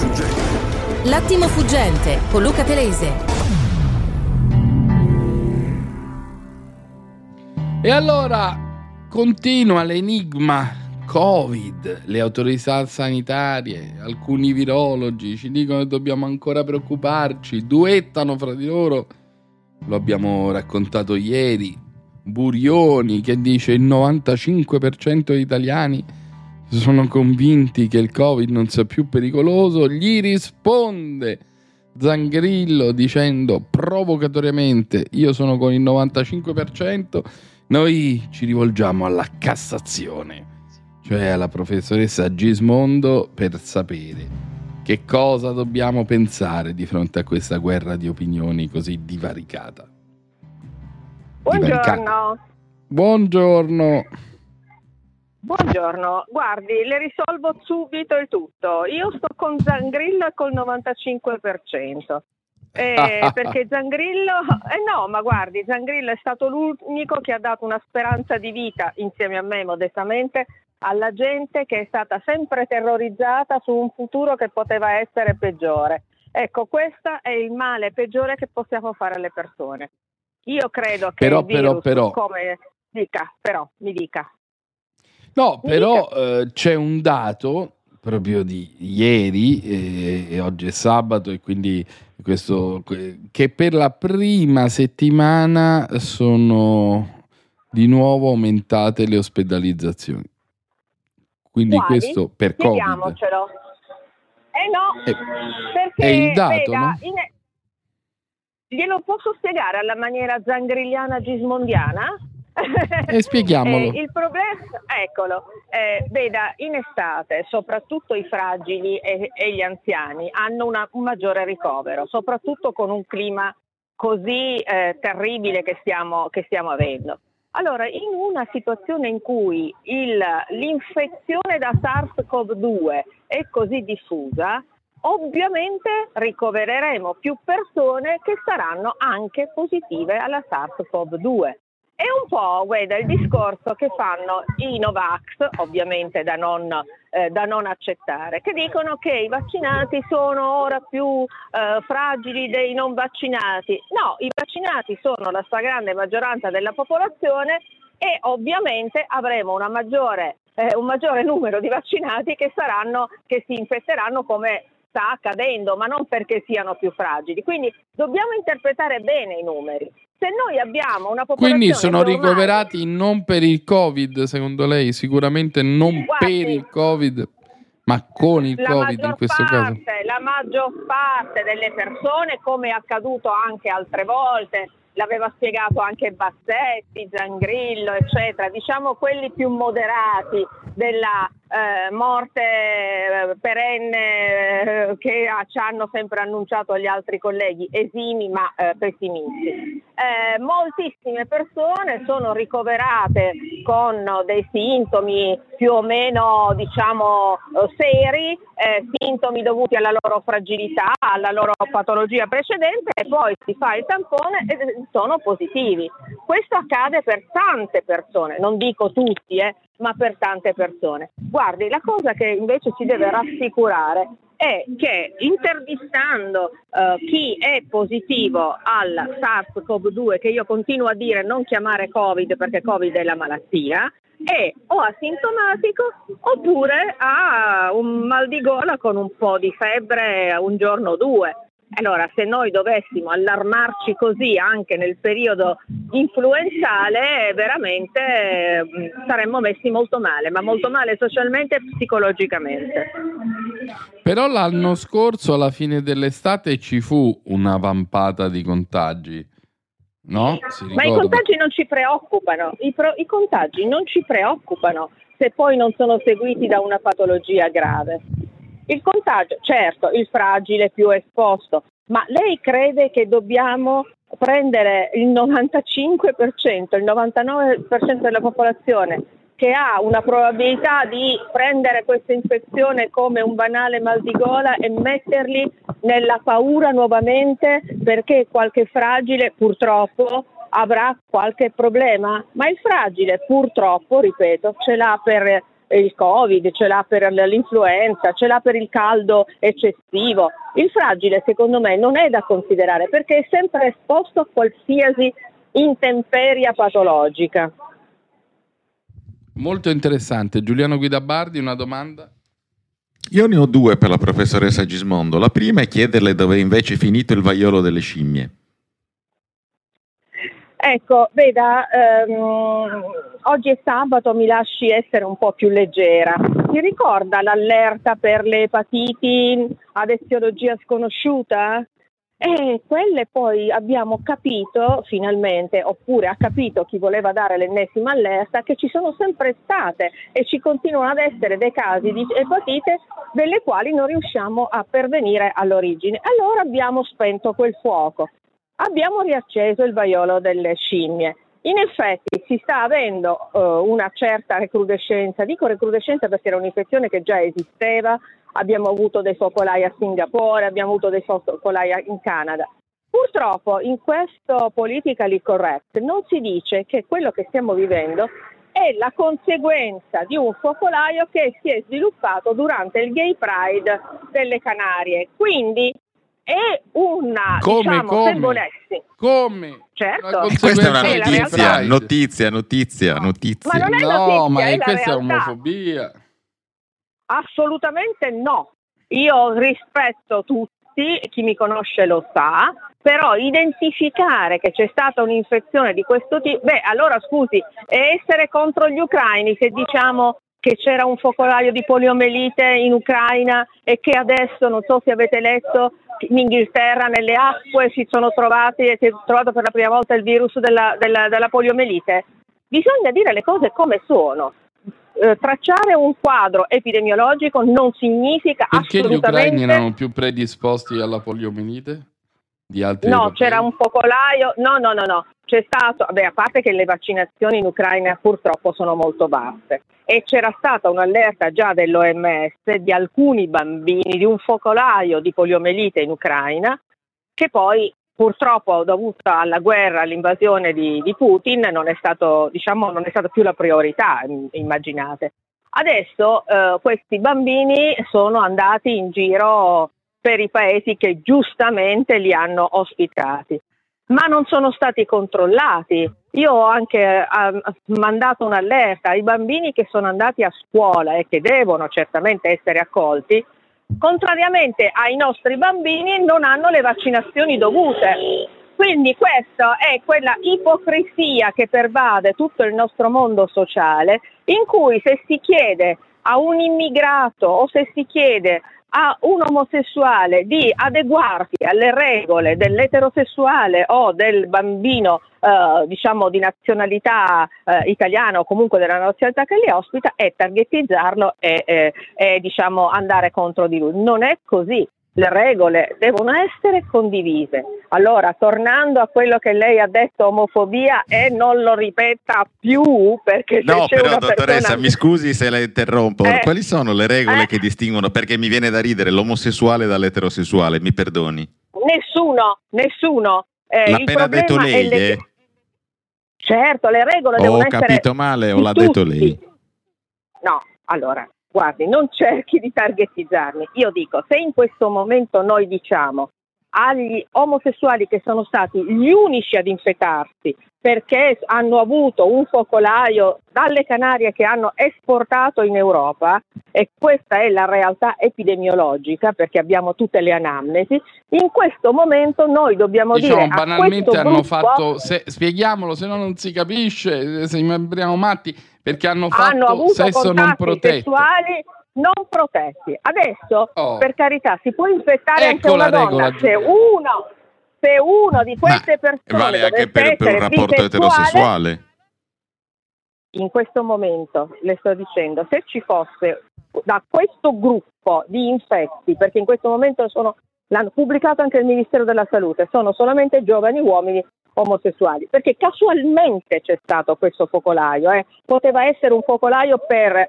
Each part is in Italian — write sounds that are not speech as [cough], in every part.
fuggente. L'attimo fuggente con Luca Telese. E allora continua l'enigma Covid, le autorità sanitarie, alcuni virologi ci dicono che dobbiamo ancora preoccuparci, duettano fra di loro, lo abbiamo raccontato ieri, Burioni che dice il 95% degli italiani sono convinti che il Covid non sia più pericoloso, gli risponde Zangrillo dicendo provocatoriamente io sono con il 95%, noi ci rivolgiamo alla Cassazione, cioè alla professoressa Gismondo per sapere che cosa dobbiamo pensare di fronte a questa guerra di opinioni così divaricata. Divaricata. Buongiorno. Buongiorno. Guardi, le risolvo subito il tutto. Io sto con Zangrillo col 95%. Eh, [laughs] perché Zangrillo, eh no, ma guardi, Zangrillo è stato l'unico che ha dato una speranza di vita insieme a me, modestamente, alla gente che è stata sempre terrorizzata su un futuro che poteva essere peggiore. Ecco, questo è il male peggiore che possiamo fare alle persone. Io credo che Però, virus, però, però. come dica, però, mi dica. No, però eh, c'è un dato proprio di ieri, eh, e oggi è sabato, e quindi questo, que- che per la prima settimana sono di nuovo aumentate le ospedalizzazioni. Quindi Quali? questo per Covid. Eh no, Eh, perché è il dato, veda, no? in- glielo posso spiegare alla maniera zangrilliana gismondiana? E spieghiamolo. Eh, il problema, eccolo, eh, veda, in estate soprattutto i fragili e, e gli anziani hanno una- un maggiore ricovero, soprattutto con un clima così eh, terribile che stiamo, che stiamo avendo. Allora, in una situazione in cui il- l'infezione da SARS-CoV-2 è così diffusa, ovviamente ricovereremo più persone che saranno anche positive alla SARS-CoV-2. È un po' guarda, il discorso che fanno i Novax, ovviamente da non, eh, da non accettare, che dicono che i vaccinati sono ora più eh, fragili dei non vaccinati. No, i vaccinati sono la stragrande maggioranza della popolazione e ovviamente avremo una maggiore, eh, un maggiore numero di vaccinati che, saranno, che si infetteranno come sta accadendo, ma non perché siano più fragili. Quindi dobbiamo interpretare bene i numeri. Se noi abbiamo una popolazione Quindi sono normale- ricoverati non per il Covid, secondo lei? Sicuramente non Guardi, per il Covid, ma con il Covid in questo caso. parte, La maggior parte delle persone, come è accaduto anche altre volte, l'aveva spiegato anche Bassetti, Zangrillo, eccetera, diciamo quelli più moderati della eh, morte eh, perenne eh, che ci hanno sempre annunciato gli altri colleghi, esimi ma eh, pessimisti. Eh, moltissime persone sono ricoverate con dei sintomi più o meno diciamo seri, sintomi dovuti alla loro fragilità, alla loro patologia precedente e poi si fa il tampone e sono positivi. Questo accade per tante persone, non dico tutti, ma per tante persone. Guardi, la cosa che invece ci deve rassicurare è che intervistando eh, chi è positivo al SARS-CoV-2, che io continuo a dire non chiamare Covid perché Covid è la malattia, è o asintomatico oppure ha un mal di gola con un po' di febbre un giorno o due. Allora, se noi dovessimo allarmarci così anche nel periodo influenzale, veramente eh, saremmo messi molto male, ma molto male socialmente e psicologicamente. Però l'anno scorso, alla fine dell'estate, ci fu una vampata di contagi. No? Ma i contagi non ci preoccupano, I, pro- i contagi non ci preoccupano se poi non sono seguiti da una patologia grave. Il contagio, certo, il fragile più esposto, ma lei crede che dobbiamo prendere il 95%, il 99% della popolazione che ha una probabilità di prendere questa infezione come un banale mal di gola e metterli nella paura nuovamente perché qualche fragile purtroppo avrà qualche problema, ma il fragile purtroppo, ripeto, ce l'ha per il Covid, ce l'ha per l'influenza, ce l'ha per il caldo eccessivo. Il fragile secondo me non è da considerare perché è sempre esposto a qualsiasi intemperia patologica. Molto interessante. Giuliano Guidabardi, una domanda? Io ne ho due per la professoressa Gismondo. La prima è chiederle dove invece è finito il vaiolo delle scimmie. Ecco, veda, ehm, oggi è sabato, mi lasci essere un po' più leggera. Ti ricorda l'allerta per le epatiti ad etiologia sconosciuta? E quelle poi abbiamo capito finalmente, oppure ha capito chi voleva dare l'ennesima allerta, che ci sono sempre state e ci continuano ad essere dei casi di epatite delle quali non riusciamo a pervenire all'origine. Allora abbiamo spento quel fuoco, abbiamo riacceso il vaiolo delle scimmie. In effetti si sta avendo uh, una certa recrudescenza, dico recrudescenza perché era un'infezione che già esisteva, abbiamo avuto dei focolai a Singapore, abbiamo avuto dei focolai in Canada. Purtroppo in questo politically correct non si dice che quello che stiamo vivendo è la conseguenza di un focolaio che si è sviluppato durante il Gay Pride delle Canarie. Quindi è una come, diciamo, come? se volessi. Come? Certo. Questa è una È notizia, realtà. notizia, notizia, No. notizia. Ma non è No, notizia, ma è è questa è realtà. omofobia. Assolutamente no. Io rispetto tutti, chi mi conosce lo sa, però identificare che c'è stata un'infezione di questo tipo, beh allora scusi, è essere contro gli ucraini se diciamo che c'era un focolaio di poliomelite in Ucraina e che adesso, non so se avete letto, in Inghilterra nelle acque si sono trovati, si è trovato per la prima volta il virus della, della- della poliomelite. Bisogna dire le cose come sono. Eh, tracciare un quadro epidemiologico non significa Perché gli assolutamente ucraini erano più predisposti alla poliomielite di altri No, europei? c'era un focolaio, no, no, no, no, c'è stato, beh, a parte che le vaccinazioni in Ucraina purtroppo sono molto basse e c'era stata un'allerta già dell'OMS di alcuni bambini di un focolaio di poliomelite in Ucraina che poi purtroppo dovuta alla guerra, all'invasione di, di Putin non è stato, diciamo, non è stata più la priorità, im- immaginate. Adesso eh, questi bambini sono andati in giro per i paesi che giustamente li hanno ospitati, ma non sono stati controllati. Io ho anche eh, mandato un'allerta ai bambini che sono andati a scuola e che devono certamente essere accolti, contrariamente ai nostri bambini non hanno le vaccinazioni dovute. Quindi questa è quella ipocrisia che pervade tutto il nostro mondo sociale, in cui se si chiede a un immigrato o se si chiede a un omosessuale di adeguarsi alle regole dell'eterosessuale o del bambino eh, diciamo di nazionalità eh, italiana o comunque della nazionalità che li ospita e targetizzarlo e, e- e, diciamo andare contro di lui. Non è così. Le regole devono essere condivise. Allora, tornando a quello che lei ha detto, omofobia, e non lo ripeta più perché se No, c'è però dottoressa, persona... mi scusi se la interrompo. Eh. Quali sono le regole Eh. che distinguono? Perché mi viene da ridere l'omosessuale dall'eterosessuale, mi perdoni. Nessuno, nessuno. Eh, appena detto lei, le- eh? Certo, le regole Ho devono essere capito male o l'ha detto tutti. lei? No, allora, guardi, non cerchi di targetizzarmi. Io dico, se in questo momento noi diciamo agli omosessuali che sono stati gli unici ad infettarsi perché hanno avuto un focolaio dalle Canarie che hanno esportato in Europa e questa è la realtà epidemiologica perché abbiamo tutte le anamnesi, in questo momento noi dobbiamo Diciamo, dire banalmente hanno gruppo- fatto, se- spieghiamolo, se no non si capisce, sembriamo matti, perché hanno fatto hanno sesso non protetto. sessuali non protetti. Adesso, Oh. per carità, si può infettare anche Ecco una la donna regola, se uno, se uno di queste Ma persone vale anche per, per un rapporto eterosessuale. in questo momento le sto dicendo, se ci fosse da questo gruppo di infetti, perché in questo momento sono, l'hanno pubblicato anche il Ministero della Salute, sono solamente giovani uomini omosessuali, perché casualmente c'è stato questo focolaio, eh. poteva essere un focolaio per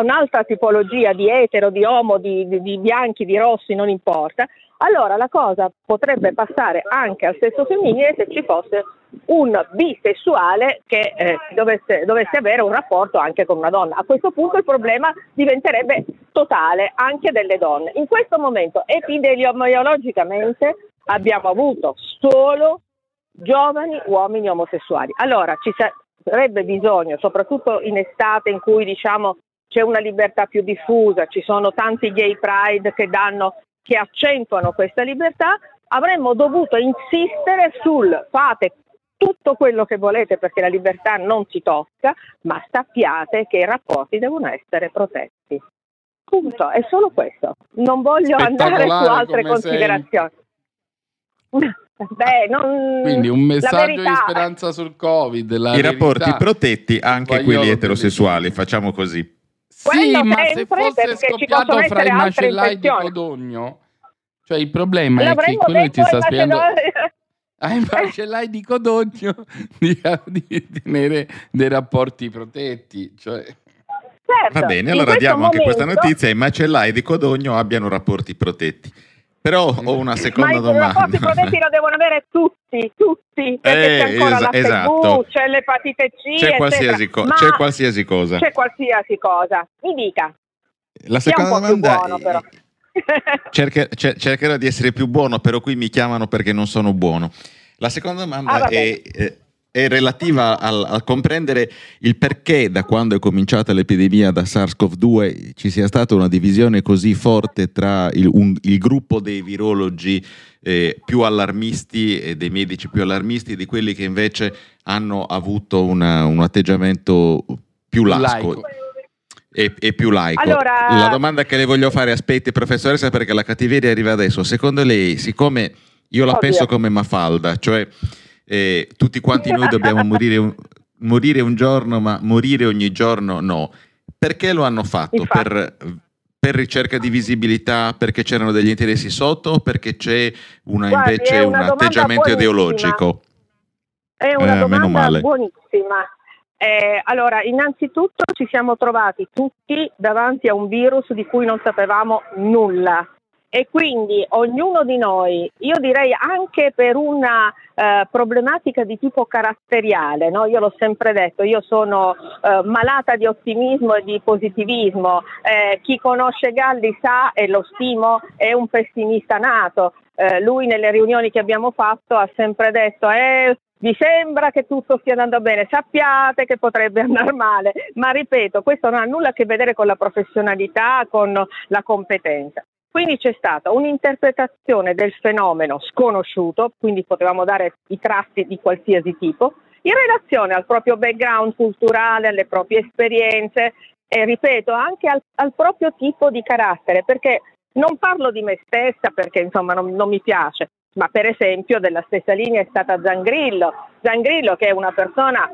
un'altra tipologia di etero, di omo, di, di- di bianchi, di rossi, non importa, allora la cosa potrebbe passare anche al sesso femminile se ci fosse un bisessuale che eh, dovesse, dovesse, avere un rapporto anche con una donna. A questo punto il problema diventerebbe totale anche delle donne. In questo momento epidemiologicamente abbiamo avuto solo giovani uomini omosessuali. Allora ci sarebbe bisogno, soprattutto in estate in cui diciamo c'è una libertà più diffusa, ci sono tanti gay pride che danno che accentuano questa libertà, avremmo dovuto insistere sul fate tutto quello che volete perché la libertà non si tocca, ma sappiate che i rapporti devono essere protetti. Punto, è solo questo. Non voglio andare su altre considerazioni. [laughs] Beh, non... Quindi un messaggio di speranza sul Covid. I verità, rapporti protetti anche quelli eterosessuali, facciamo così. Sì, ma se fosse scoppiato fra i macellai di Codogno, cioè il problema è che quello che ti sta spiegando ai macellai di Codogno [laughs] di, di, tenere dei rapporti protetti. Cioè... Certo, Va bene, allora diamo momento... anche questa notizia: i macellai di Codogno abbiano rapporti protetti. Però ho una seconda domanda. Ma i protetti lo devono avere tutti, tutti, perché eh, c'è ancora es- la esatto. c'è l'epatite C, c'è qualsiasi, co- c'è qualsiasi, cosa. C'è qualsiasi cosa. Mi dica. La seconda domanda buono, però. [laughs] Cercher- cercherò di essere più buono, però qui mi chiamano perché non sono buono. La seconda domanda ah, è, eh, è, relativa al, al, comprendere il perché da quando è cominciata l'epidemia da SARS-CoV-2 ci sia stata una divisione così forte tra il, un, il gruppo dei virologi eh, più allarmisti e dei medici più allarmisti di quelli che invece hanno avuto una, un atteggiamento più lasco. Laico e, e, più laico. Allora... La domanda che le voglio fare, aspetti professoressa, perché la cattiveria arriva adesso. Secondo lei, siccome io la Oddio. penso come Mafalda, cioè eh, tutti quanti noi dobbiamo [laughs] morire un, morire un, giorno, ma morire ogni giorno no. Perché lo hanno fatto? Per, per, ricerca di visibilità, perché c'erano degli interessi sotto o perché c'è una, Guardi, invece una un atteggiamento ideologico? È una eh, domanda buonissima. Eh, allora, innanzitutto ci siamo trovati tutti davanti a un virus di cui non sapevamo nulla e quindi ognuno di noi, io direi anche per una eh, problematica di tipo caratteriale, no? io l'ho sempre detto, io sono eh, malata di ottimismo e di positivismo, eh, chi conosce Galli sa e lo stimo, è un pessimista nato, eh, lui nelle riunioni che abbiamo fatto ha sempre detto eh, vi sembra che tutto stia andando bene, sappiate che potrebbe andare male, ma ripeto, questo non ha nulla a che vedere con la professionalità, con la competenza. Quindi c'è stata un'interpretazione del fenomeno sconosciuto, quindi potevamo dare i tratti di qualsiasi tipo, in relazione al proprio background culturale, alle proprie esperienze e ripeto anche al, al proprio tipo di carattere, perché non parlo di me stessa perché insomma non, non mi piace, ma per esempio della stessa linea è stata Zangrillo, Zangrillo che è una persona,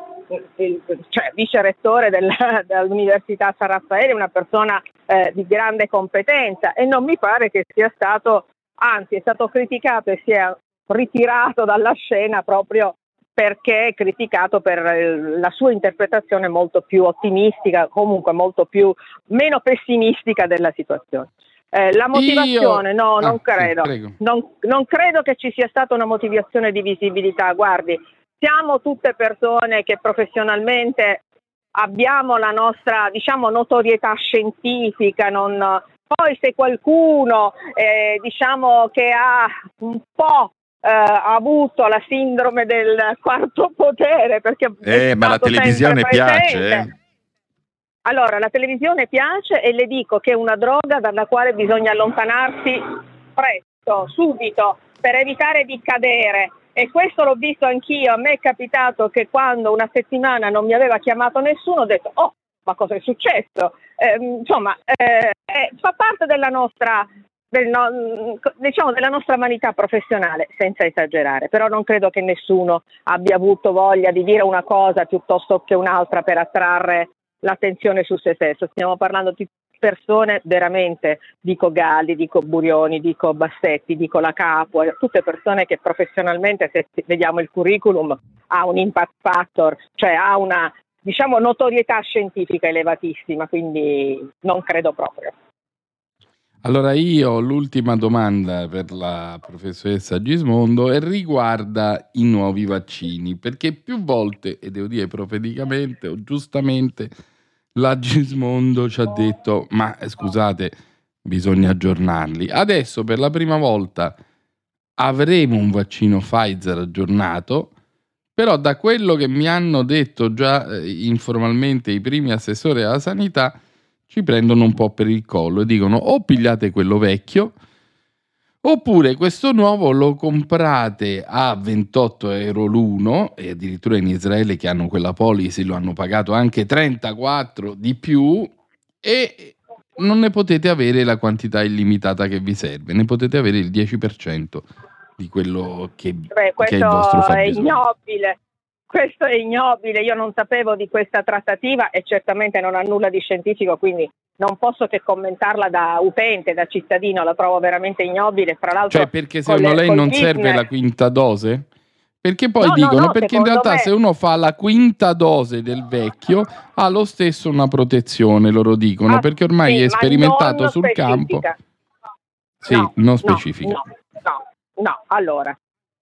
cioè vice rettore della, [laughs] dell'Università San Raffaele, una persona eh, di grande competenza e non mi pare che sia stato, anzi è stato criticato e si è ritirato dalla scena proprio perché è criticato per eh, la sua interpretazione molto più ottimistica, comunque molto più meno pessimistica della situazione. Eh, la motivazione, Io... no, ah, non credo. Sì, non, non, credo che ci sia stata una motivazione di visibilità. Guardi, siamo tutte persone che professionalmente abbiamo la nostra, diciamo, notorietà scientifica. Non... Poi se qualcuno, eh, diciamo, che ha un po' eh, avuto la sindrome del quarto potere, perché eh, ma la televisione piace. Allora, la televisione piace e le dico che è una droga dalla quale bisogna allontanarsi presto, subito, per evitare di cadere. E questo l'ho visto anch'io. A me è capitato che quando una settimana non mi aveva chiamato nessuno, ho detto, oh, ma cosa è successo? Eh, insomma, eh, eh, fa parte della nostra, del no, diciamo, della nostra vanità professionale, senza esagerare. Però non credo che nessuno abbia avuto voglia di dire una cosa piuttosto che un'altra per attrarre l'attenzione su se stesso. Stiamo parlando di persone veramente, dico Galli, dico Burioni, dico Bassetti, dico La Capo, tutte persone che professionalmente, se vediamo il curriculum, ha un impact factor, cioè ha una diciamo notorietà scientifica elevatissima, quindi non credo proprio. Allora io l'ultima domanda per la professoressa Gismondo e riguarda i nuovi vaccini, perché più volte, e devo dire profeticamente o giustamente, la Gismondo ci ha detto, ma eh, scusate, bisogna aggiornarli. Adesso per la prima volta avremo un vaccino Pfizer aggiornato, però da quello che mi hanno detto già eh, informalmente i primi assessori alla sanità, ci prendono un po' per il collo e dicono o pigliate quello vecchio oppure questo nuovo lo comprate a 28 euro l'uno e addirittura in Israele che hanno quella policy lo hanno pagato anche 34 di più e non ne potete avere la quantità illimitata che vi serve, ne potete avere il 10% di quello che, Beh, che è il vostro fabbisogno. è ignobile questo è ignobile, io non sapevo di questa trattativa e certamente non ha nulla di scientifico, quindi non posso che commentarla da utente, da cittadino, la trovo veramente ignobile. Fra l'altro, cioè, perché secondo le, lei non business... serve la quinta dose? Perché poi no, dicono, no, no, perché in realtà me... se uno fa la quinta dose del vecchio ha lo stesso una protezione, loro dicono, ah, perché ormai sì, è sperimentato sul specifica. campo. Sì, non specifica. No, no, no, allora,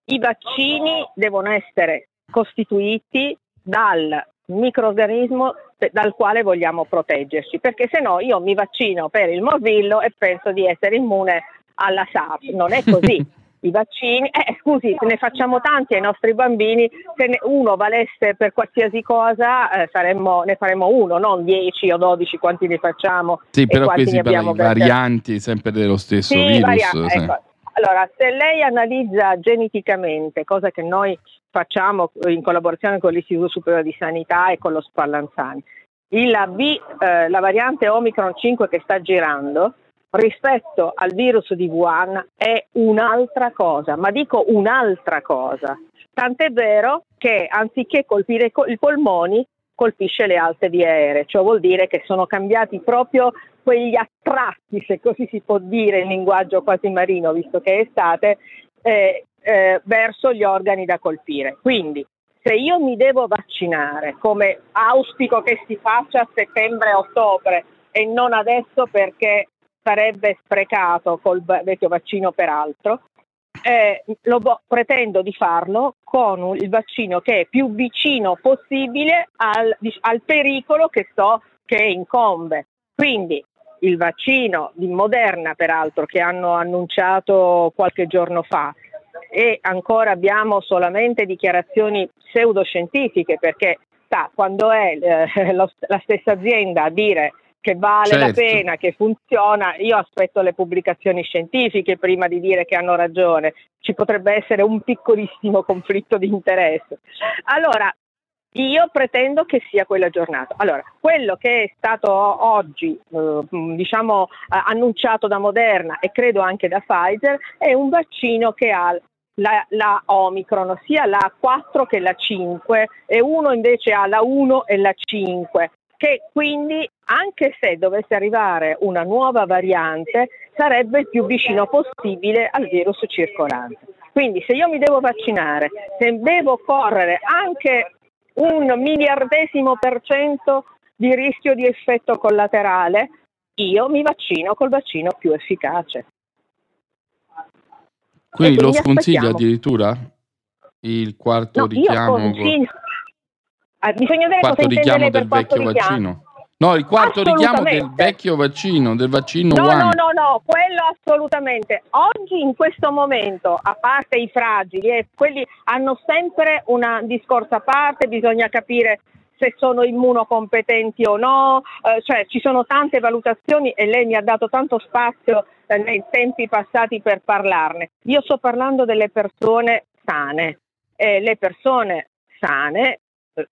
i vaccini devono essere costituiti dal microorganismo dal quale vogliamo proteggerci, perché se no io mi vaccino per il morbillo e penso di essere immune alla SARS, non è così. [laughs] I vaccini, eh, scusi, se ne facciamo tanti ai nostri bambini, se uno valesse per qualsiasi cosa, eh, saremmo, ne faremo uno, non 10 o 12 quanti ne facciamo. Sì, però qui si parla di varianti sempre dello stesso sì, virus. Varianti, ecco. Allora, se lei analizza geneticamente, cosa che noi facciamo in collaborazione con l'Istituto Superiore di Sanità e con lo Spallanzani. La, B, eh, la variante Omicron 5 che sta girando rispetto al virus di Wuhan è un'altra cosa, ma dico un'altra cosa. Tant'è vero che anziché colpire i polmoni colpisce le alte vie aeree, ciò vuol dire che sono cambiati proprio quegli attratti, se così si può dire in linguaggio quasi marino, visto che è estate, eh, eh, verso gli organi da colpire. Quindi se io mi devo vaccinare, come auspico che si faccia a settembre-ottobre e non adesso perché sarebbe sprecato col vecchio vaccino peraltro, eh, lo, pretendo di farlo con un, il vaccino che è più vicino possibile al, al pericolo che so che incombe. Quindi il vaccino di Moderna, peraltro, che hanno annunciato qualche giorno fa, e ancora abbiamo solamente dichiarazioni pseudoscientifiche perché sa, quando è eh, [laughs] lo, la stessa azienda a dire che vale certo. la pena, che funziona, io aspetto le pubblicazioni scientifiche prima di dire che hanno ragione, ci potrebbe essere un piccolissimo [laughs] conflitto di interesse. Allora, io pretendo che sia quella giornata. Allora, quello che è stato oggi, eh, diciamo, annunciato da Moderna e credo anche da Pfizer, è un vaccino che ha la, la, Omicron, sia la 4 che la 5 e uno invece ha la 1 e la 5, che quindi anche se dovesse arrivare una nuova variante sarebbe il più vicino possibile al virus circolante. Quindi se io mi devo vaccinare, se devo correre anche un miliardesimo per cento di rischio di effetto collaterale, io mi vaccino col vaccino più efficace. Quindi lo sconsiglia addirittura? Il quarto no, richiamo? Consiglio... Ah, bisogna vedere quarto richiamo del vecchio vaccino. No, il quarto richiamo del vecchio vaccino, del vaccino no, One. No, no, no, quello assolutamente. Oggi in questo momento, a parte i fragili, eh, quelli hanno sempre un discorso a parte, bisogna capire se sono immunocompetenti o no, eh, cioè ci sono tante valutazioni e lei mi ha dato tanto spazio eh, nei tempi passati per parlarne. Io sto parlando delle persone sane e le persone sane eh,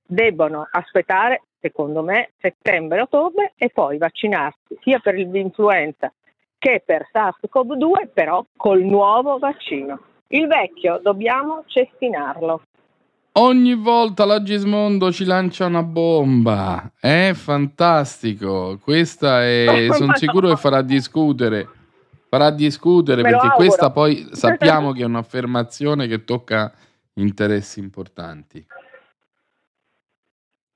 debbono aspettare, secondo me, settembre-ottobre e poi vaccinarsi sia per l'influenza che per SARS-CoV-2, però col nuovo vaccino. Il vecchio dobbiamo cestinarlo. Ogni volta la Gismondo ci lancia una bomba. È fantastico. Questa è. [laughs] Sono sicuro che farà discutere. Farà discutere Me perché questa poi [laughs] sappiamo che è un'affermazione che tocca interessi importanti.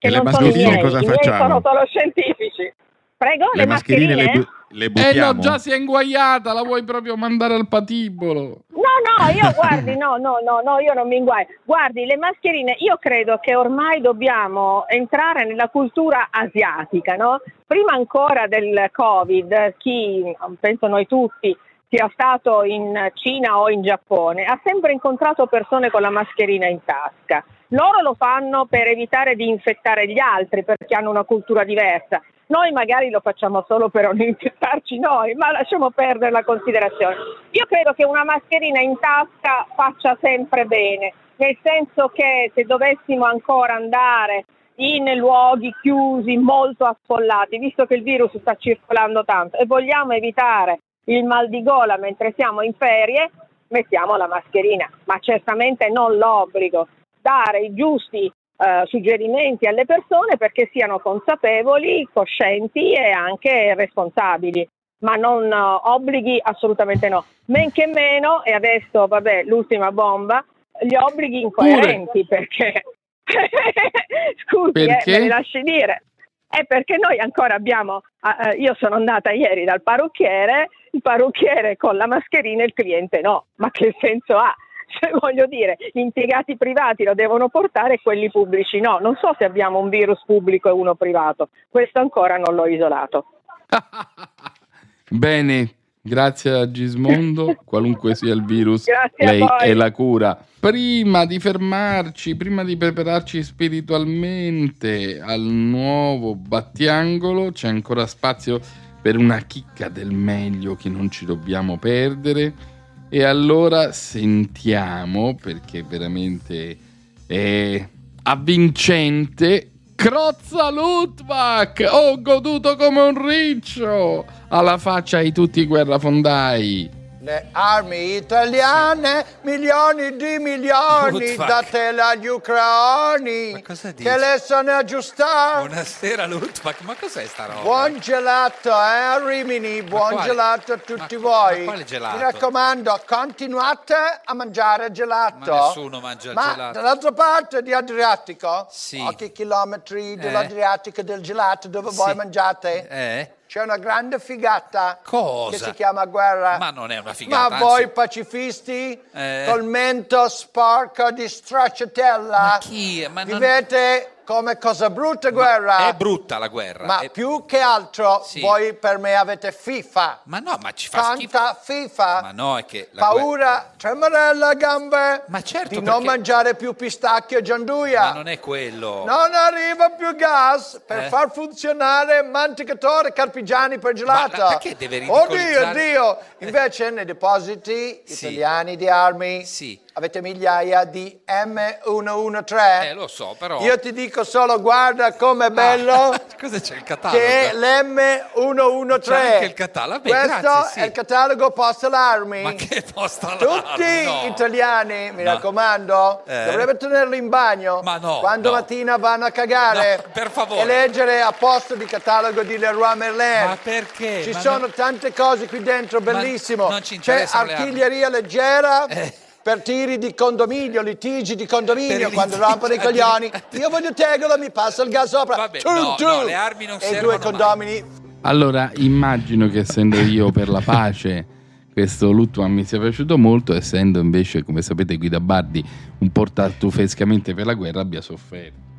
Che e le mascherine cosa facciamo? sono solo scientifici. Prego, le, le mascherine, mascherine le, le buttiamo. Eh no, già si è inguaiata, la vuoi proprio mandare al patibolo? No, no, io [laughs] guardi, no, no, no, no, io non mi inguaio. Guardi, le mascherine, io credo che ormai dobbiamo entrare nella cultura asiatica, no? Prima ancora del Covid, chi, penso noi tutti, sia stato in Cina o in Giappone, ha sempre incontrato persone con la mascherina in tasca. Loro lo fanno per evitare di infettare gli altri perché hanno una cultura diversa. Noi magari lo facciamo solo per non infettarci noi, ma lasciamo perdere la considerazione. Io credo che una mascherina in tasca faccia sempre bene, nel senso che se dovessimo ancora andare in luoghi chiusi, molto affollati, visto che il virus sta circolando tanto e vogliamo evitare il mal di gola mentre siamo in ferie, mettiamo la mascherina, ma certamente non l'obbligo. Dare i giusti eh, suggerimenti alle persone perché siano consapevoli, coscienti e anche responsabili, ma non uh, obblighi assolutamente no. Men che meno, e adesso vabbè l'ultima bomba, gli obblighi incoerenti Pure. perché... [laughs] Scusi, perché? Eh, me li lasci dire. È perché noi ancora abbiamo, uh, io sono andata ieri dal parrucchiere, il parrucchiere con la mascherina e il cliente no, ma che senso ha? Cioè, [laughs] voglio dire, gli impiegati privati lo devono portare e quelli pubblici no. Non so se abbiamo un virus pubblico e uno privato, questo ancora non l'ho isolato. [laughs] Bene, grazie a Gismondo, qualunque sia il virus, [laughs] grazie lei è la cura. Prima di fermarci, prima di prepararci spiritualmente al nuovo battiangolo, c'è ancora spazio per una chicca del meglio che non ci dobbiamo perdere e allora sentiamo, perché veramente è avvincente, Crozza Lutbach! Ho goduto come un riccio! Alla faccia di tutti i guerrafondai! Le armi italiane, milioni di milioni, datele agli ucraini che le sanno aggiustare. Buonasera Lutfak, ma cos'è sta roba? Buon gelato, eh, Rimini, buon gelato a tutti ma, voi. Ma quale gelato? Mi raccomando, continuate a mangiare gelato. Ma nessuno mangia ma gelato. dall'altra parte di Adriatico, sì. pochi chilometri dell'Adriatico del gelato dove sì. voi mangiate. Eh? C'è una grande figata Cosa? che si chiama guerra. Ma non è una figata. Ma voi pacifisti eh. col mento sporco di stracciatella. Ma chi? Ma vivete non come cosa brutta guerra. È brutta la guerra. Ma è... più che altro sì. voi per me avete FIFA. Ma no, ma ci fa Tanta schifo. FIFA. Ma no, è che la paura, guerra... tremarella a gambe. Ma certo di perché... non mangiare più pistacchio e gianduia. Ma non è quello. Non arriva più gas per eh? far funzionare manticatore carpigiani per gelato. Ma perché deve ridicolizzare? Oddio, Dio. Invece nei depositi sì. italiani di armi sì avete migliaia di M113. Eh, lo so, però. Io ti dico solo, guarda com'è bello. Ah, [laughs] cosa c'è il catalogo? Che è l'M113. C'è anche il catalogo. Beh, Questo grazie, sì. è il catalogo Postal Army. Ma che Postal Tutti Army? Tutti no. italiani, mi no. raccomando, eh. dovrebbero tenerlo in bagno. Ma no. Quando no. mattina vanno a cagare. Per favore. E leggere a posto di catalogo di Leroy Merlin. Ma perché? Ci Ma sono tante cose qui dentro, bellissimo. non ci C'è artiglieria leggera. Eh per tiri di condominio, litigi di condominio, quando rompono i coglioni, [laughs] io voglio tegolo, mi passa il gas sopra. Vabbè, tu, no, tu. no, le armi non e due condomini. Mai. Allora, immagino che essendo io per la pace, questo lutto mi sia piaciuto molto, essendo invece, come sapete, Guida Bardi un portatufescamente per la guerra, abbia sofferto.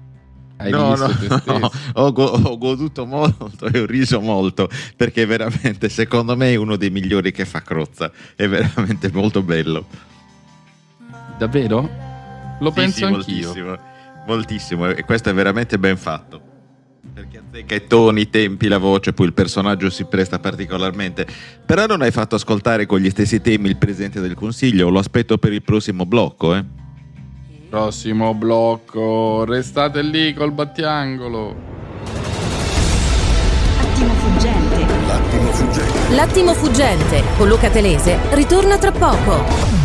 Hai no, no, no. Ho, go- ho, goduto molto e ho riso molto perché veramente secondo me è uno dei migliori che fa Crozza, è veramente molto bello. Davvero? Lo sì, penso sì, anch'io. Moltissimo, moltissimo, e questo è veramente ben fatto. Perché azzecca i toni, i tempi, la voce, poi il personaggio si presta particolarmente. Però non hai fatto ascoltare con gli stessi temi il Presidente del Consiglio, lo aspetto per il prossimo blocco, eh. Prossimo blocco, restate lì col battiangolo. Attimo fuggente. L'attimo fuggente. L'attimo fuggente con Luca Telese ritorna tra poco.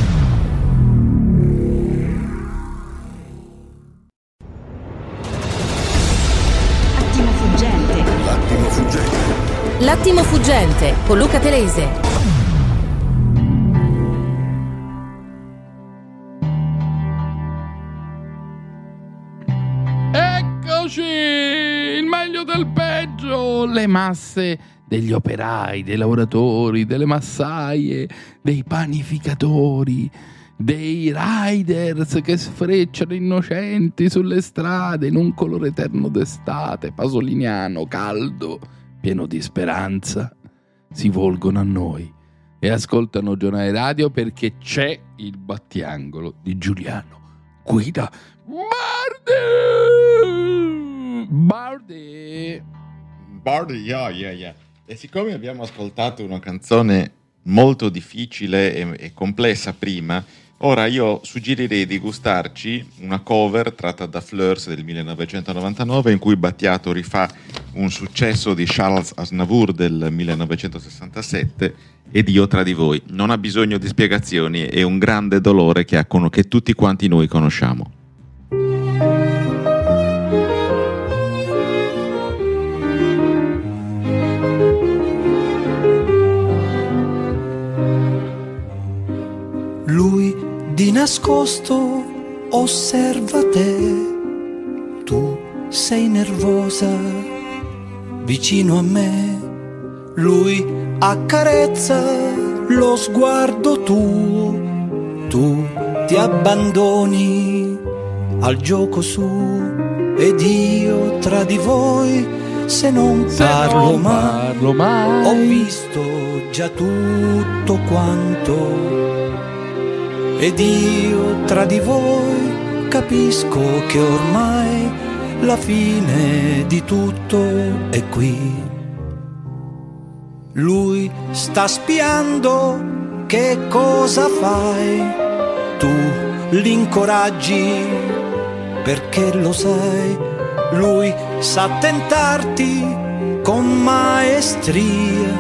L'attimo fuggente con Luca Telese. Eccoci! Il meglio del peggio! le masse degli operai, dei lavoratori, delle massaie, dei panificatori, dei riders che sfrecciano innocenti sulle strade in un colore eterno d'estate, pasoliniano, caldo, pieno di speranza, si volgono a noi e ascoltano giornale radio perché c'è il battiangolo di Giuliano. Guida Bardi! Bardi! Bardi, yeah, yeah, yeah. E siccome abbiamo ascoltato una canzone molto difficile e, e complessa prima, ora io suggerirei di gustarci una cover tratta da Fleurs del 1999 in cui Battiato rifà un successo di Charles Aznavour del 1967 ed io tra di voi. Non ha bisogno di spiegazioni, è un grande dolore che, ha, che tutti quanti noi conosciamo. Di nascosto osserva te, tu sei nervosa vicino a me, lui accarezza lo sguardo tuo, tu ti abbandoni al gioco su ed io tra di voi se non Se parlo non mai. parlo mai. ho visto già tutto quanto ed io tra di voi capisco che ormai la fine di tutto è qui. Lui sta spiando che cosa fai, tu l'incoraggi perché lo sai, lui sa tentarti con maestria,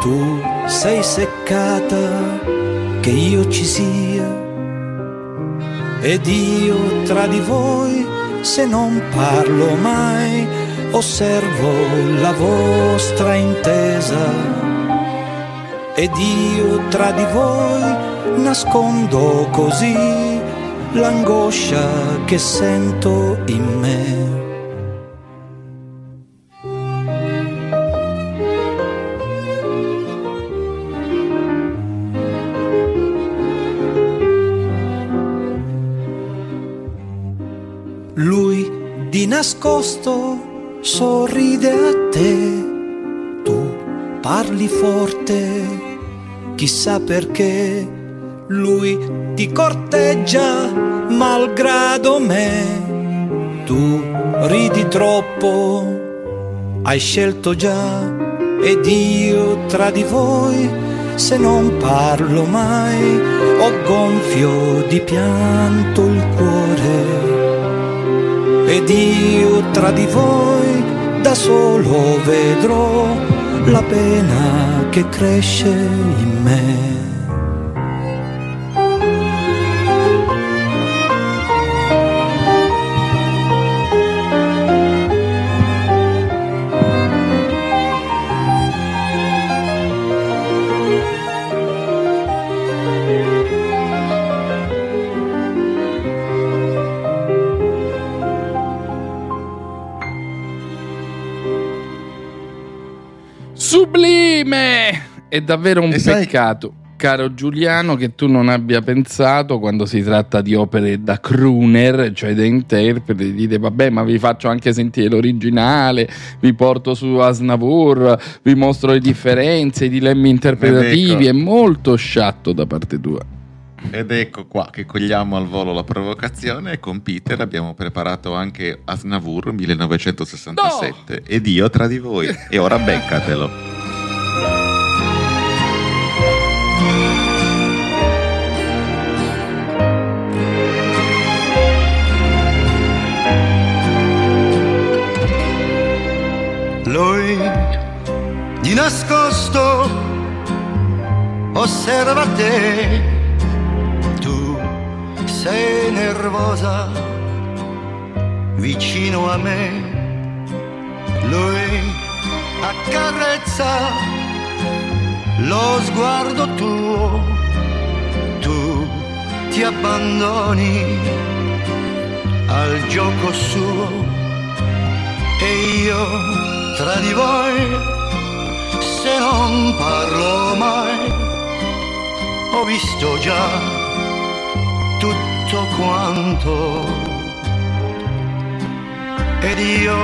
tu sei seccata che io ci sia ed io tra di voi se non parlo mai osservo la vostra intesa ed io tra di voi nascondo così l'angoscia che sento in me. Nascosto sorride a te, tu parli forte, chissà perché. Lui ti corteggia malgrado me, tu ridi troppo, hai scelto già. Ed io tra di voi se non parlo mai ho gonfio di pianto il cuore ed io tra di voi da solo vedrò la pena che cresce in me. È davvero un E sai- peccato, caro Giuliano, che tu non abbia pensato quando si tratta di opere da crooner, cioè da interpreti, dite vabbè ma vi faccio anche sentire l'originale, vi porto su Asnavour, vi mostro le differenze, i dilemmi interpretativi, Ed è ecco. molto sciatto da parte tua. Ed ecco qua che cogliamo al volo la provocazione e con Peter abbiamo preparato anche Asnavour 1967 ed io tra di voi. E ora beccatelo. Lui di nascosto osserva te, tu sei nervosa vicino a me, lui accarezza lo sguardo tuo, tu ti abbandoni al gioco suo. E io tra di voi se non parlo mai ho visto già tutto quanto ed io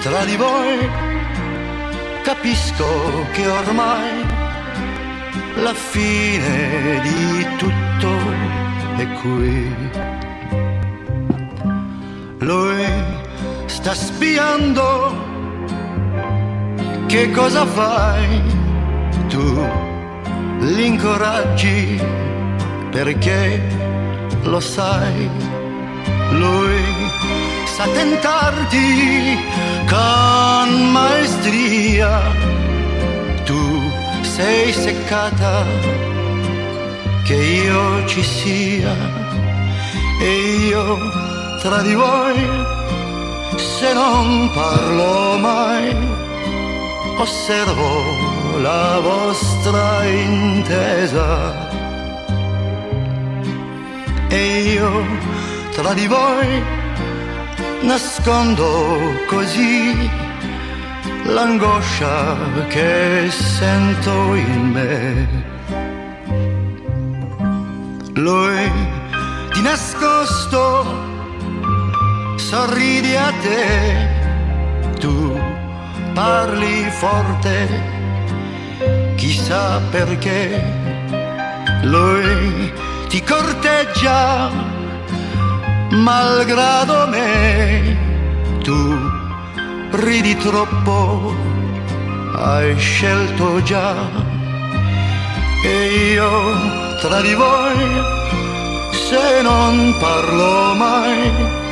tra di voi capisco che ormai la fine di tutto è qui. Lui sta spiando che cosa fai tu? L'incoraggi perché lo sai. Lui sa tentarti con maestria. Tu sei seccata. Che io ci sia. E io tra di voi se non parlo mai osservo la vostra intesa e io tra di voi nascondo così l'angoscia che sento in me. Lui di nascosto sorridi a te, tu parli forte, chissà perché. Lui ti corteggia, malgrado me, tu ridi troppo, hai scelto già. E io tra di voi, se non parlo mai,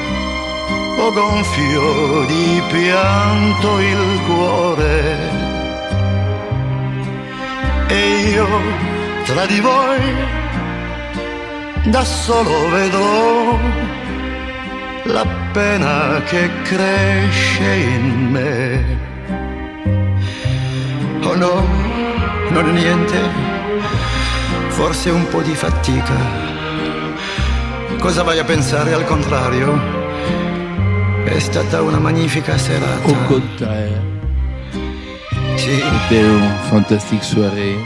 ho gonfio di pianto il cuore. E io tra di voi, da solo vedo la pena che cresce in me. Oh no, non è niente, forse un po' di fatica. Cosa vai a pensare al contrario? È stata una magnifica serata. Au contraire. Sì, C'était une fantastique soirée.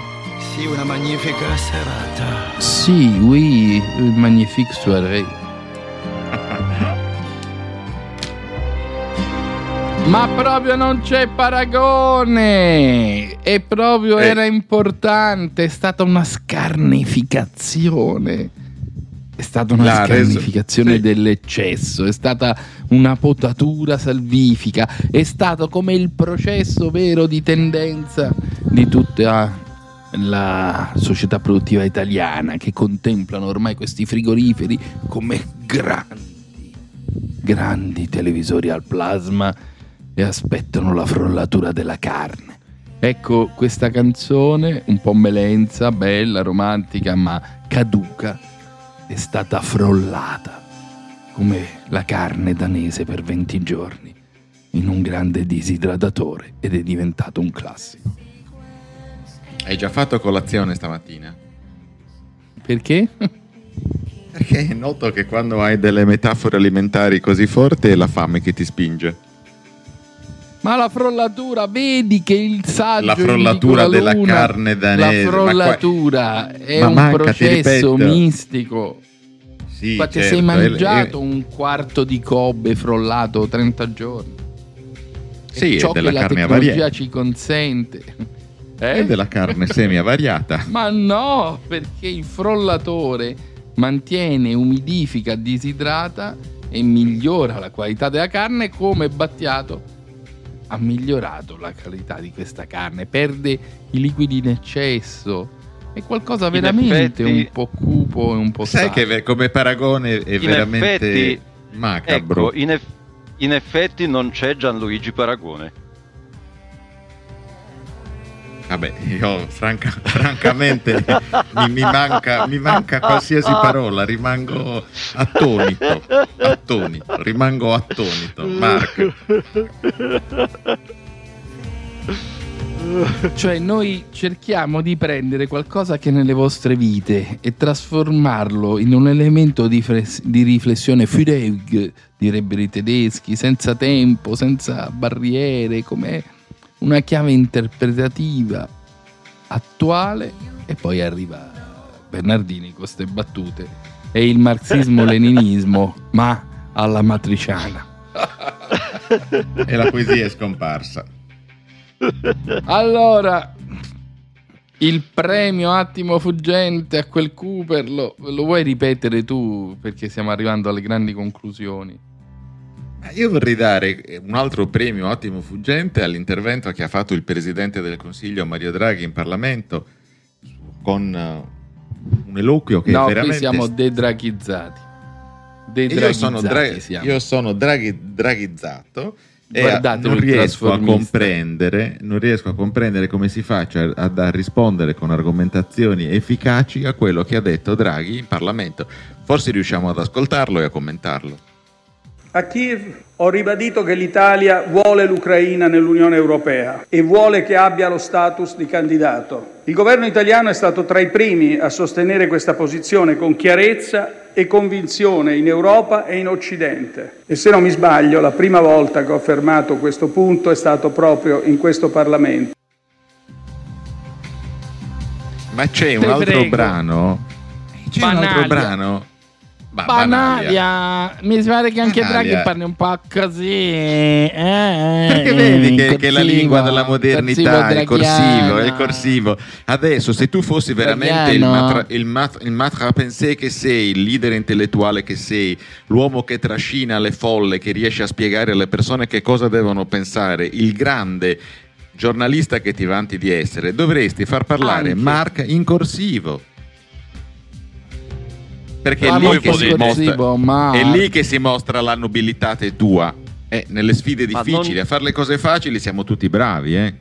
sì, una magnifica serata. Si, oui, une magnifique soirée. [laughs] Ma proprio non c'è paragone! E proprio Eh. era importante, è stata una scarnificazione. È stata una reso- scarnificazione sì. dell'eccesso, è stata una potatura salvifica, è stato come il processo vero di tendenza di tutta la società produttiva italiana che contemplano ormai questi frigoriferi come grandi, grandi televisori al plasma e aspettano la frollatura della carne. Ecco questa canzone, un po' melenza, bella, romantica, ma caduca, è stata frollata come la carne danese per 20 giorni in un grande disidratatore ed è diventato un classico. Hai già fatto colazione stamattina? Perché? Perché è noto che quando hai delle metafore alimentari così forti è la fame che ti spinge. Ma la frollatura, vedi che il saggio La frollatura la della luna. carne danese, La ma qua- frollatura è Ma un manca, processo mistico. Sì, Ma ti certo, sei è- mangiato è- un quarto di Kobe frollato 30 giorni. Sì, è ciò è della che la carne tecnologia avariata. ci consente. È Eh? della carne [laughs] semi avariata. Ma no, perché il frollatore mantiene, umidifica, disidrata e migliora la qualità della carne come Battiato ha migliorato la qualità di questa carne, perde i liquidi in eccesso. È qualcosa veramente effetti- un po' cupo e un po' Sai sano. che come paragone è In veramente effetti- macabro. Ecco, in, eff- in effetti non c'è Gianluigi Paragone. Vabbè, io franca- francamente mi, mi manca, mi manca qualsiasi parola, rimango attonito, attonito, rimango attonito. Mark, Cioè noi cerchiamo di prendere qualcosa che è nelle vostre vite e trasformarlo in un elemento di, fres- di riflessione Führung, direbbero i tedeschi, senza tempo, senza barriere, come una chiave interpretativa attuale e poi arriva Bernardini con queste battute e il marxismo-leninismo, [laughs] ma alla matriciana. e la poesia è scomparsa. Allora, il premio attimo fuggente a quel Cooper lo, lo vuoi ripetere tu perché stiamo arrivando alle grandi conclusioni? Io vorrei dare un altro premio attimo fuggente all'intervento che ha fatto il Presidente del Consiglio Mario Draghi in Parlamento con uh, un eloquio che no, veramente... qui siamo dedraghizzati. Io sono, dra- io sono draghi- draghizzato e non riesco, a comprendere, non riesco a comprendere come si faccia a, a rispondere con argomentazioni efficaci a quello che ha detto Draghi in Parlamento. Forse riusciamo ad ascoltarlo e a commentarlo. A Kiev ho ribadito che l'Italia vuole l'Ucraina nell'Unione Europea e vuole che abbia lo status di candidato. Il governo italiano è stato tra i primi a sostenere questa posizione con chiarezza e convinzione in Europa e in Occidente. E se non mi sbaglio, la prima volta che ho affermato questo punto è stato proprio in questo Parlamento. Ma c'è un altro brano. C'è un altro brano Ba- Banaglia. Mi pare che anche Banaglia. Draghi parli un po' così. Eh, Perché vedi che, corsivo, che, la lingua della modernità è il corsivo, è il corsivo. Adesso, se tu fossi veramente il, matra, il, mat, il matra pensé che sei, il leader intellettuale che sei, l'uomo che trascina le folle, che riesce a spiegare alle persone che cosa devono pensare, il grande giornalista che ti vanti di essere, dovresti far parlare anche. Mark in corsivo perché è lì, che si mostra, è lì che si mostra la nobilità tua. Eh, nelle sfide difficili, non... a fare le cose facili siamo tutti bravi, eh.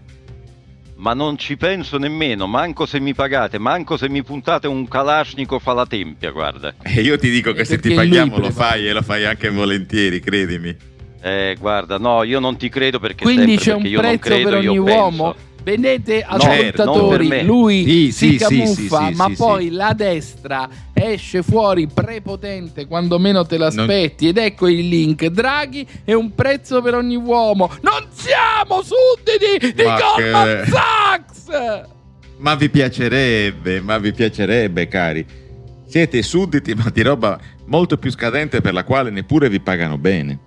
Ma non ci penso nemmeno, manco se mi pagate, manco se mi puntate un Kalashnikov alla tempia, guarda. E io ti dico che e se ti paghiamo lo fai e lo fai anche volentieri, credimi. Eh, guarda, no, io non ti credo perché Quindi c'è un prezzo credo, per ogni uomo. Penso. Vedete, ascoltatori, certo, lui sì, si sì, camuffa, sì, ma poi la destra esce fuori prepotente quando meno te l'aspetti. Non... Ed ecco il link: Draghi è un prezzo per ogni uomo. Non siamo sudditi di Goldman che... Sachs! Ma vi piacerebbe, ma vi piacerebbe, cari. Siete sudditi, ma di roba molto più scadente per la quale neppure vi pagano bene.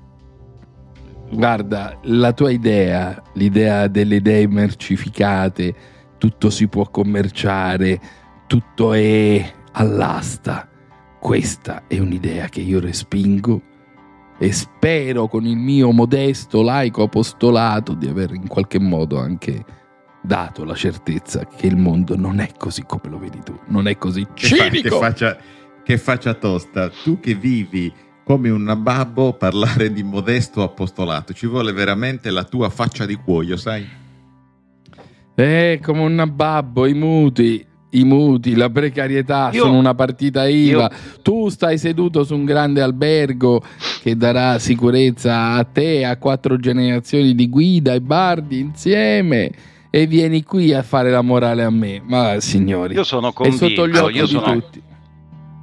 Guarda, la tua idea, l'idea delle idee mercificate, tutto si può commerciare, tutto è all'asta. Questa è un'idea che io respingo e spero con il mio modesto laico apostolato di aver in qualche modo anche dato la certezza che il mondo non è così come lo vedi tu, non è così cinico. Che, faccia, che faccia tosta, tu che vivi come un nababbo parlare di modesto apostolato. Ci vuole veramente la tua faccia di cuoio, sai? Eh, come un nababbo, i muti, i muti, la precarietà io, sono una partita IVA. Io, tu stai seduto su un grande albergo che darà sicurezza a te, a quattro generazioni di guida e bardi insieme. E vieni qui a fare la morale a me. Ma signori, io sono convinto, è sotto gli occhi io di sono, tutti.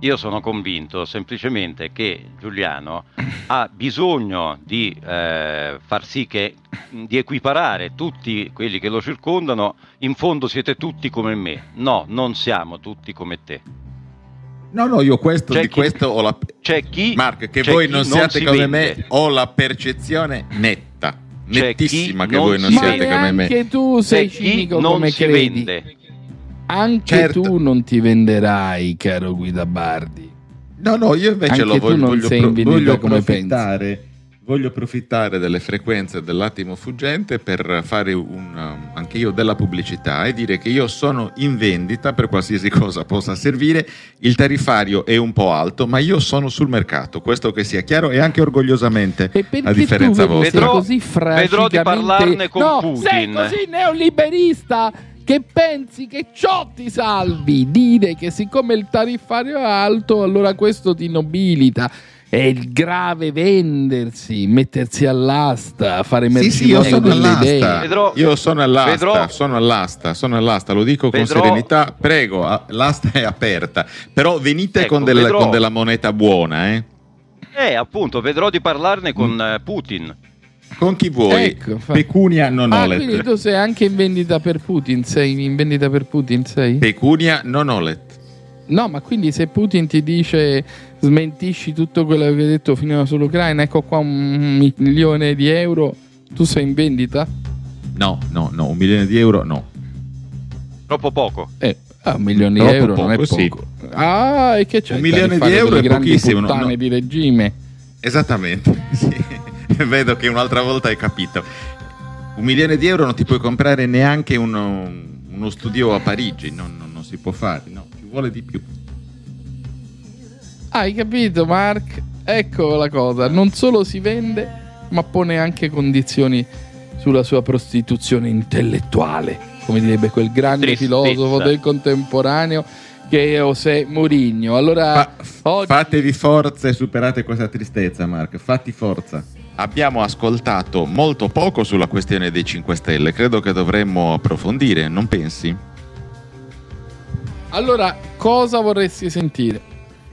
Io sono convinto semplicemente che Giuliano [coughs] ha bisogno di eh, far sì che di equiparare tutti quelli che lo circondano. In fondo siete tutti come me. No, non siamo tutti come te. No, no, io questo, c'è di chi, questo ho la... C'è chi... Mark, che voi non siate non come vende. me, ho la percezione netta, nettissima che voi non siate come me. Anche tu sei cinico come credi. Vende. Anche certo. tu non ti venderai, caro Guida Bardi. No, no, io invece Anche lo voglio, voglio, pro, voglio come approfittare. Voglio approfittare delle frequenze dell'attimo fuggente per fare un, um, anche io della pubblicità e dire che io sono in vendita per qualsiasi [laughs] cosa possa servire. Il tariffario è un po' alto, ma io sono sul mercato, questo che sia chiaro e anche orgogliosamente. a differenza vostra. Vedrò, così vedrò di parlarne con no, Putin. Sei così neoliberista che pensi che ciò ti salvi. Dire che siccome il tariffario è alto, allora questo ti nobilita. È il grave vendersi, mettersi all'asta, fare emergere sì, sì, io sono all'asta. Vedrò, io sono all'asta, vedrò, sono all'asta, sono all'asta, lo dico con vedrò, serenità. Prego, l'asta è aperta. Però venite ecco, con, del, con, della moneta buona, eh? Eh, appunto, vedrò di parlarne con mm. Putin. Con chi vuoi? Ecco, fa- Pecunia non Ah, olet. quindi tu sei anche in vendita per Putin? Sei in vendita per Putin? Sei? Pecunia non olet. No, ma quindi se Putin ti dice smentisci tutto quello che hai detto finora sull'Ucraina, ecco qua un milione di euro, tu sei in vendita? No, no, no, un milione di euro no. Troppo poco. Eh, ah, un milione Troppo di euro non è poco, sì. poco. Ah, e che c'è? Un milione di euro è pochissimo, no, no. di regime. Esattamente, [laughs] sì. [laughs] Vedo che un'altra volta hai capito. Un milione di euro non ti puoi comprare neanche uno, uno studio a Parigi, non, non- non si può fare, no, ci vuole di più. Hai capito, Mark? Ecco la cosa. Non solo si vende, ma pone anche condizioni sulla sua prostituzione intellettuale, come direbbe quel grande Tristezza. filosofo del contemporaneo che è José Mourinho. Allora, oggi- Fatevi forza e superate questa tristezza, Mark, fatti forza. Abbiamo ascoltato molto poco sulla questione dei 5 Stelle, credo che dovremmo approfondire, non pensi? allora, cosa vorresti sentire?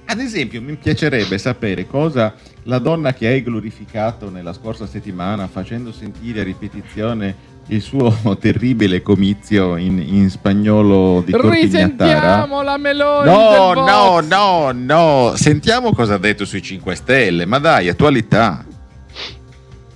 Ad esempio, mi piacerebbe sapere cosa la donna che hai glorificato nella scorsa settimana facendo sentire a ripetizione il suo [laughs] terribile comizio in, in spagnolo di. Risentiamo la Meloni No, no, no, no. Sentiamo cosa ha detto sui 5 Stelle. Ma dai, attualità.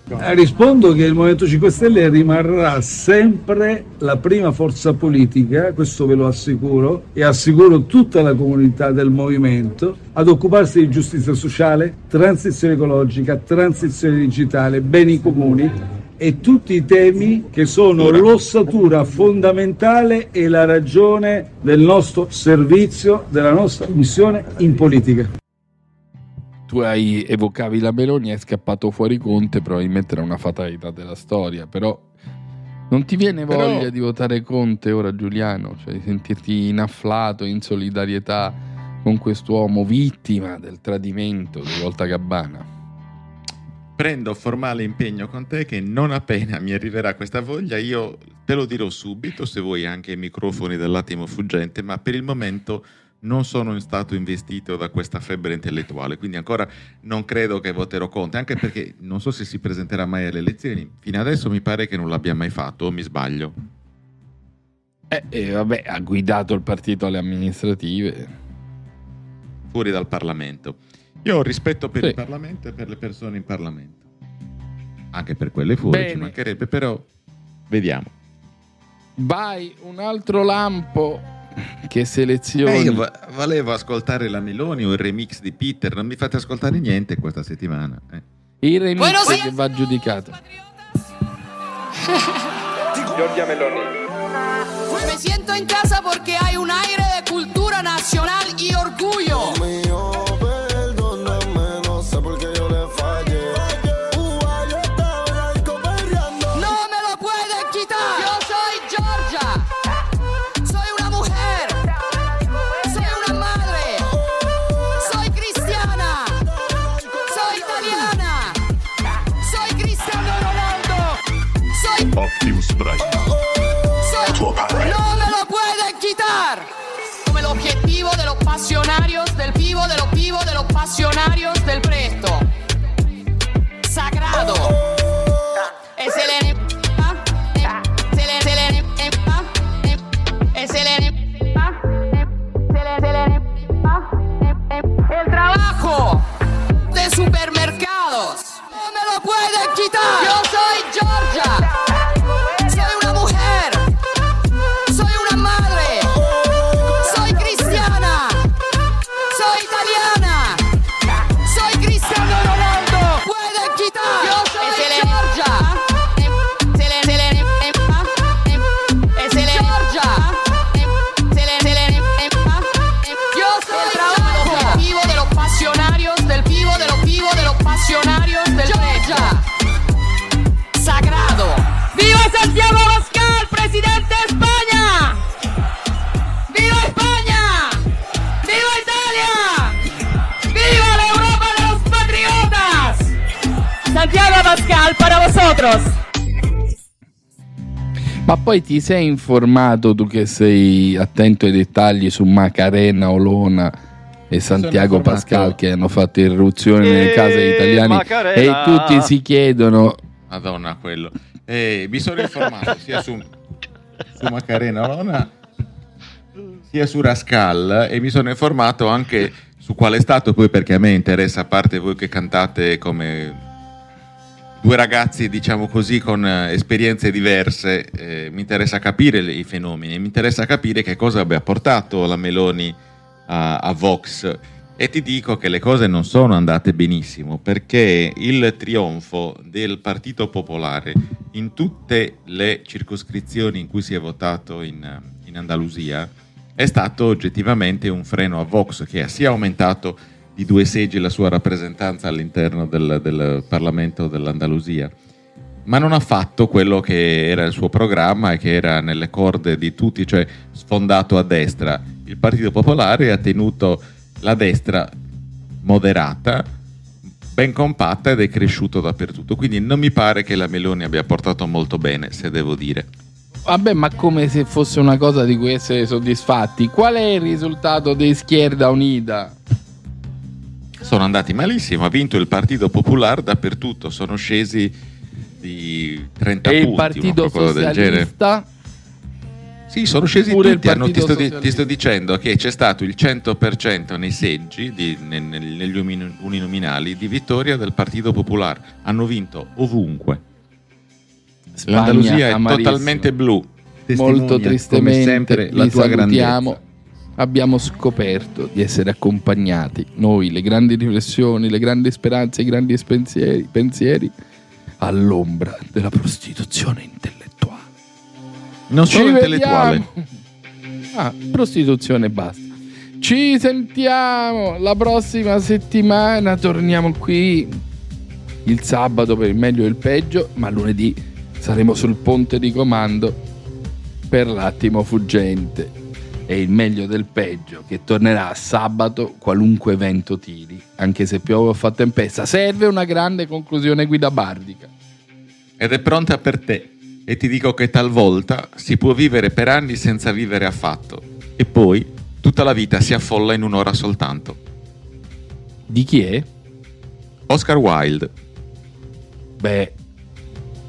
Eh, Rispondo che il Movimento 5 Stelle rimarrà sempre la prima forza politica, questo ve lo assicuro, e assicuro tutta la comunità del movimento, ad occuparsi di giustizia sociale, transizione ecologica, transizione digitale, beni comuni e tutti i temi che sono l'ossatura fondamentale e la ragione del nostro servizio, della nostra missione in politica. Tu hai evocavi la Meloni, è scappato fuori Conte, probabilmente era una fatalità della storia, però non ti viene Però- voglia di votare Conte ora Giuliano, cioè di sentirti inafflato in solidarietà con quest'uomo vittima del tradimento di Volta Gabbana? Prendo formale impegno con te che non appena mi arriverà questa voglia, io te lo dirò subito, se vuoi anche ai microfoni dell'attimo fuggente, ma per il momento non sono stato investito da questa febbre intellettuale, quindi ancora non credo che voterò Conte, anche perché non so se si presenterà mai alle elezioni. Fino adesso mi pare che non l'abbia mai fatto, o mi sbaglio. Eh, eh, vabbè, ha guidato il partito alle amministrative. Fuori dal Parlamento. Io ho rispetto per Sì. il Parlamento e per le persone in Parlamento. Anche per quelle fuori, ci Bene. mancherebbe, però vediamo. Vai, un altro lampo che selezioni. Eh, io volevo ascoltare la Meloni o il remix di Peter, non mi fate ascoltare niente questa settimana. eh. Il remix Buenos che va giudicato. Giorgia Meloni. Me siento en casa porque hay un aire de cultura nacional y orgullo. Poi ti sei informato tu che sei attento ai dettagli su Macarena, Olona e Santiago. Pascal che hanno fatto irruzione nelle case italiane Macarena. e tutti si chiedono Madonna, quello. E mi sono informato sia su, su Macarena Olona sia su Rascal e mi sono informato anche su qual è stato poi perché a me interessa, a parte voi che cantate come due ragazzi, diciamo così, con eh, esperienze diverse, eh, mi interessa capire i fenomeni, mi interessa capire che cosa abbia portato la Meloni a, a Vox. E ti dico che le cose non sono andate benissimo perché il trionfo del Partito Popolare in tutte le circoscrizioni in cui si è votato in, in Andalusia è stato oggettivamente un freno a Vox che ha sia aumentato di due seggi la sua rappresentanza all'interno del, del Parlamento dell'Andalusia, ma non ha fatto quello che era il suo programma e che era nelle corde di tutti, cioè sfondato a destra. Il Partito Popolare ha tenuto la destra moderata, ben compatta ed è cresciuto dappertutto. Quindi non mi pare che la Meloni abbia portato molto bene, se devo dire. Vabbè, ma come se fosse una cosa di cui essere soddisfatti. Qual è il risultato di Schierda Unita? Sono andati malissimo, ha vinto il Partito Popolare dappertutto, sono scesi di 30 E il punti, Partito una cosa del genere. Socialista? Sì, sono scesi Pure il tutti. hanno- ti, Partito sto, ti sto dicendo che c'è stato il 100% nei seggi, di- ne- ne- negli uni- uninominali, di vittoria del Partito Popolare. Hanno vinto ovunque. Spagna, L'Andalusia è totalmente blu. Molto Testimonia, come tristemente sempre, la tua grandezza. Abbiamo scoperto di essere accompagnati, noi, le grandi riflessioni, le grandi speranze, i grandi pensieri, pensieri all'ombra della prostituzione intellettuale. Non Ci solo intellettuale. vediamo. Ah, prostituzione e basta. Ci sentiamo la prossima settimana. Torniamo qui il sabato per il meglio e il peggio, ma lunedì saremo sul ponte di comando per l'attimo fuggente. E il meglio del peggio che tornerà sabato qualunque evento tiri, anche se piove o fa tempesta. Serve una grande conclusione guida bardica. Ed è pronta per te. E ti dico che talvolta si può vivere per anni senza vivere affatto. E poi tutta la vita si affolla in un'ora soltanto. Di chi è? Oscar Wilde. Beh,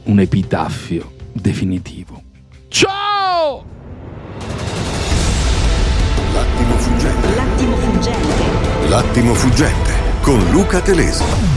un epitaffio definitivo. Ciao! L'attimo fuggente. L'attimo fuggente. L'attimo fuggente con Luca Telesi.